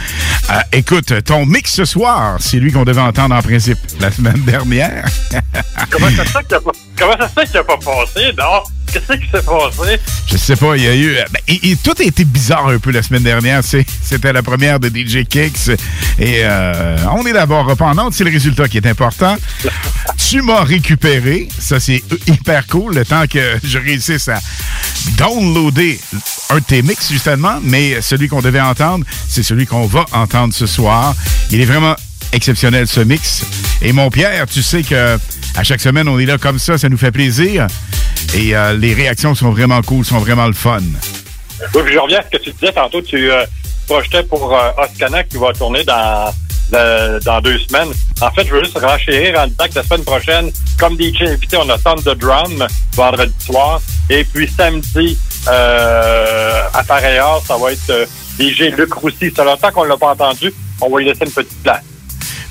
Euh, écoute, ton mix ce soir, c'est lui qu'on devait entendre en principe la semaine dernière. Comment ça se qu'il a pas, pas passé, non? Qu'est-ce qui s'est passé? Je sais pas, il y a eu. ben, et- et tout a été bizarre un peu la semaine dernière. C'était la première de DJ Kicks. Et euh, on est d'abord ordre, c'est le résultat qui est important. tu m'as récupéré. Ça, c'est hyper cool. Le temps que je réussisse à downloader un de tes mix, justement. Mais celui qu'on devait entendre, c'est celui qu'on va entendre ce soir. Il est vraiment exceptionnel ce mix. Et mon Pierre, tu sais que à chaque semaine, on est là comme ça, ça nous fait plaisir. Et euh, les réactions sont vraiment cool, sont vraiment le fun. Oui, puis je reviens à ce que tu disais tantôt. Tu euh, projetais pour euh, Oscana qui va tourner dans, dans, deux semaines. En fait, je veux juste renchérir en disant que la semaine prochaine, comme DJ invité, on a Sound de Drum vendredi soir. Et puis samedi, euh, à heure, ça va être DJ Luc Roussy. Ça longtemps qu'on l'a pas entendu. On va lui laisser une petite place.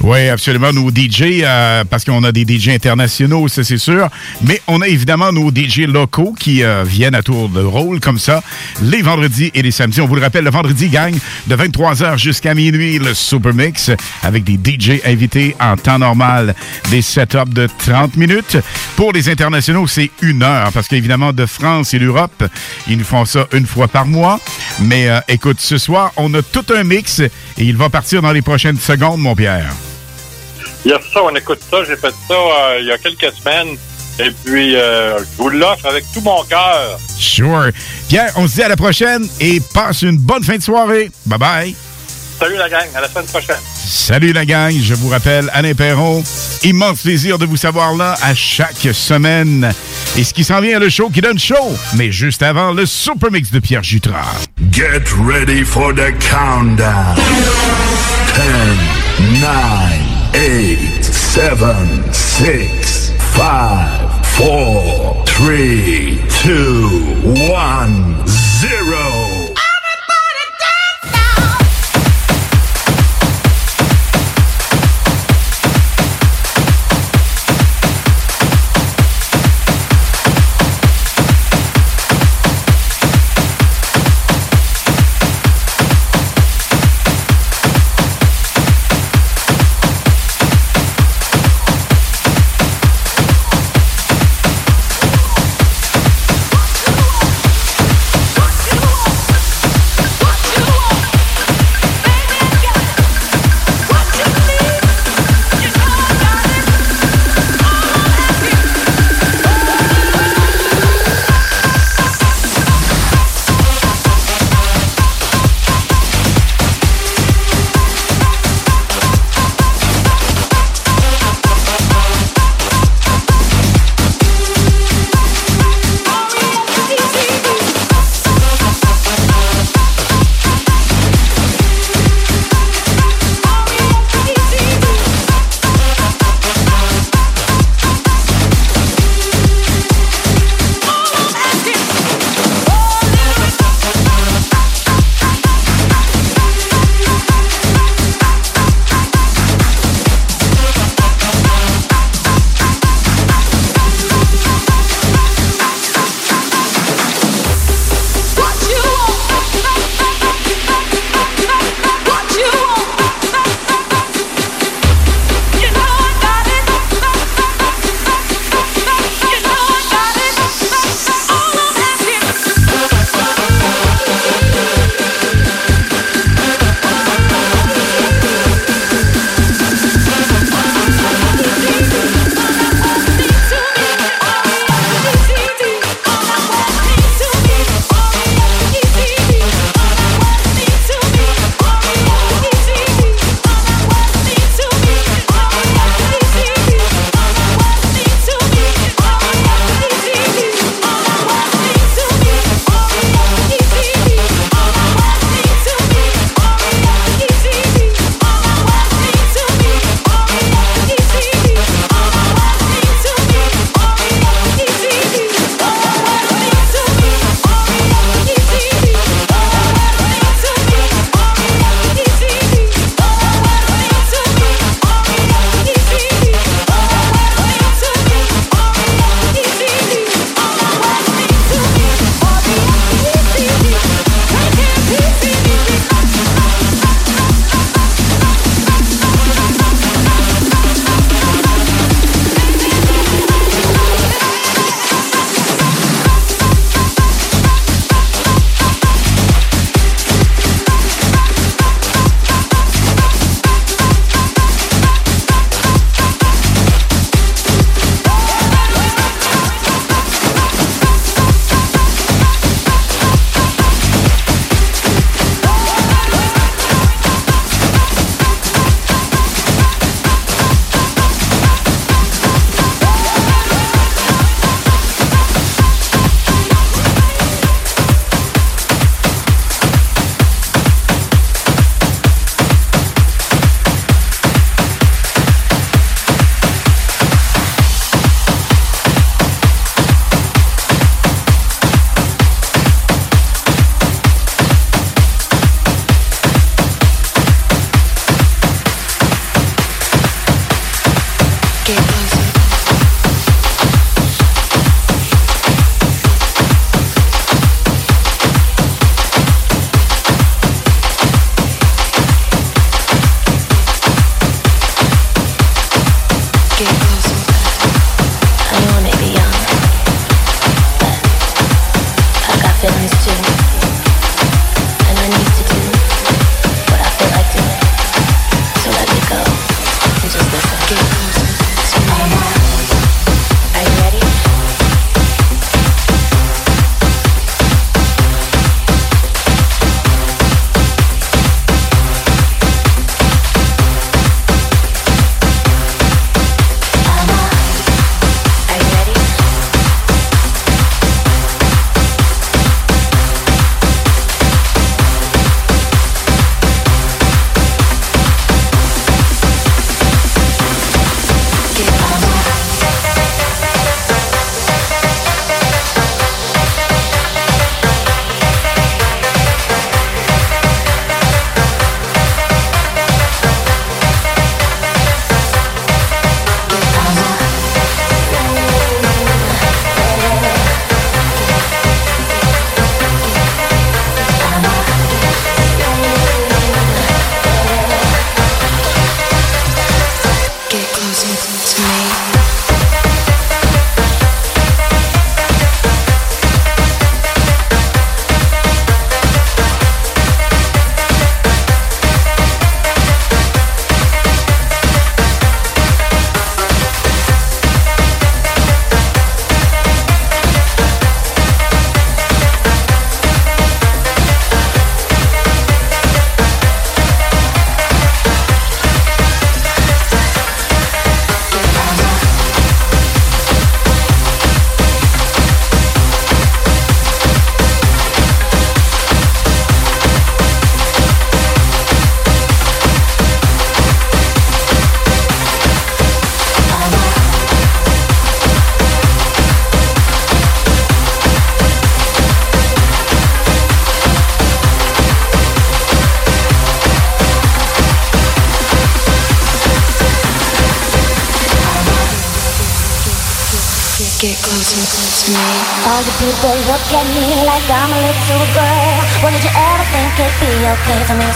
Oui, absolument. Nos DJ, euh, parce qu'on a des DJ internationaux, ça c'est sûr. Mais on a évidemment nos DJ locaux qui euh, viennent à tour de rôle comme ça, les vendredis et les samedis. On vous le rappelle, le vendredi gagne de 23h jusqu'à minuit le Super Mix avec des DJ invités en temps normal. Des setups de 30 minutes. Pour les internationaux, c'est une heure parce qu'évidemment, de France et l'Europe, ils nous font ça une fois par mois. Mais euh, écoute, ce soir, on a tout un mix et il va partir dans les prochaines secondes, mon Pierre. Il y a ça, on écoute ça. J'ai fait ça euh, il y a quelques semaines. Et puis, euh, je vous l'offre avec tout mon cœur. Sure. Pierre, on se dit à la prochaine et passe une bonne fin de soirée. Bye bye. Salut la gang, à la semaine prochaine. Salut la gang, je vous rappelle Alain Perron. Immense plaisir de vous savoir là à chaque semaine. Et ce qui s'en vient, le show qui donne chaud, mais juste avant le Super Mix de Pierre Jutras. Get ready for the countdown. 10, 9, 8, 7, 6, 5, 4, 3, 2, 1, 0. It'd be okay for me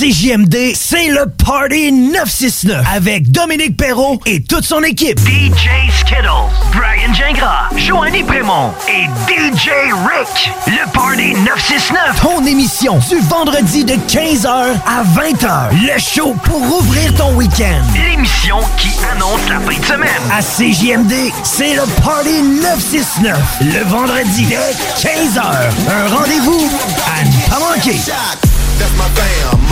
CJMD, c'est le Party 969 avec Dominique Perrault et toute son équipe. DJ Skittles, Brian Gingras, Joanny Prémont et DJ Rick. Le Party 969, ton émission du vendredi de 15h à 20h. Le show pour ouvrir ton week-end. L'émission qui annonce la fin de semaine. À CJMD, c'est le Party 969. Le vendredi de 15h. Un rendez-vous à ne pas manquer. That's my fam,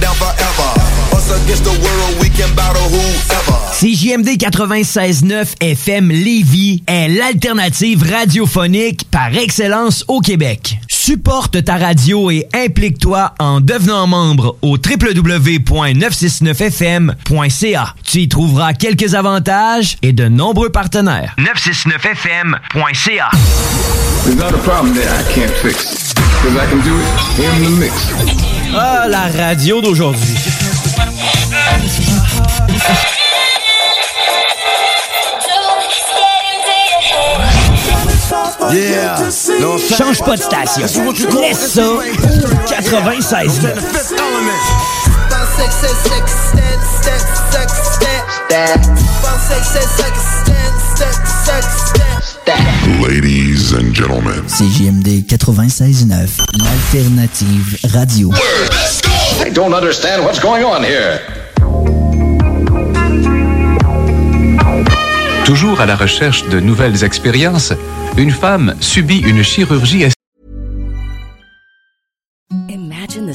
I hold them down forever. Us against the world, we can battle whoever. CJMD 96.9 FM Lévis est l'alternative radiophonique par excellence au Québec. Supporte ta radio et implique-toi en devenant membre au www.969fm.ca. Tu y trouveras quelques avantages et de nombreux partenaires. 969fm.ca. There's not a problem there I can't fix. Cause I can do it in the mix. Ah, la radio d'aujourd'hui. Yeah. Change pas de station. Laisse ça au 96 Ladies and gentlemen. CJMD 96.9, l'alternative radio. I don't understand what's going on here. Toujours à la recherche de nouvelles expériences, une femme subit une chirurgie Imagine the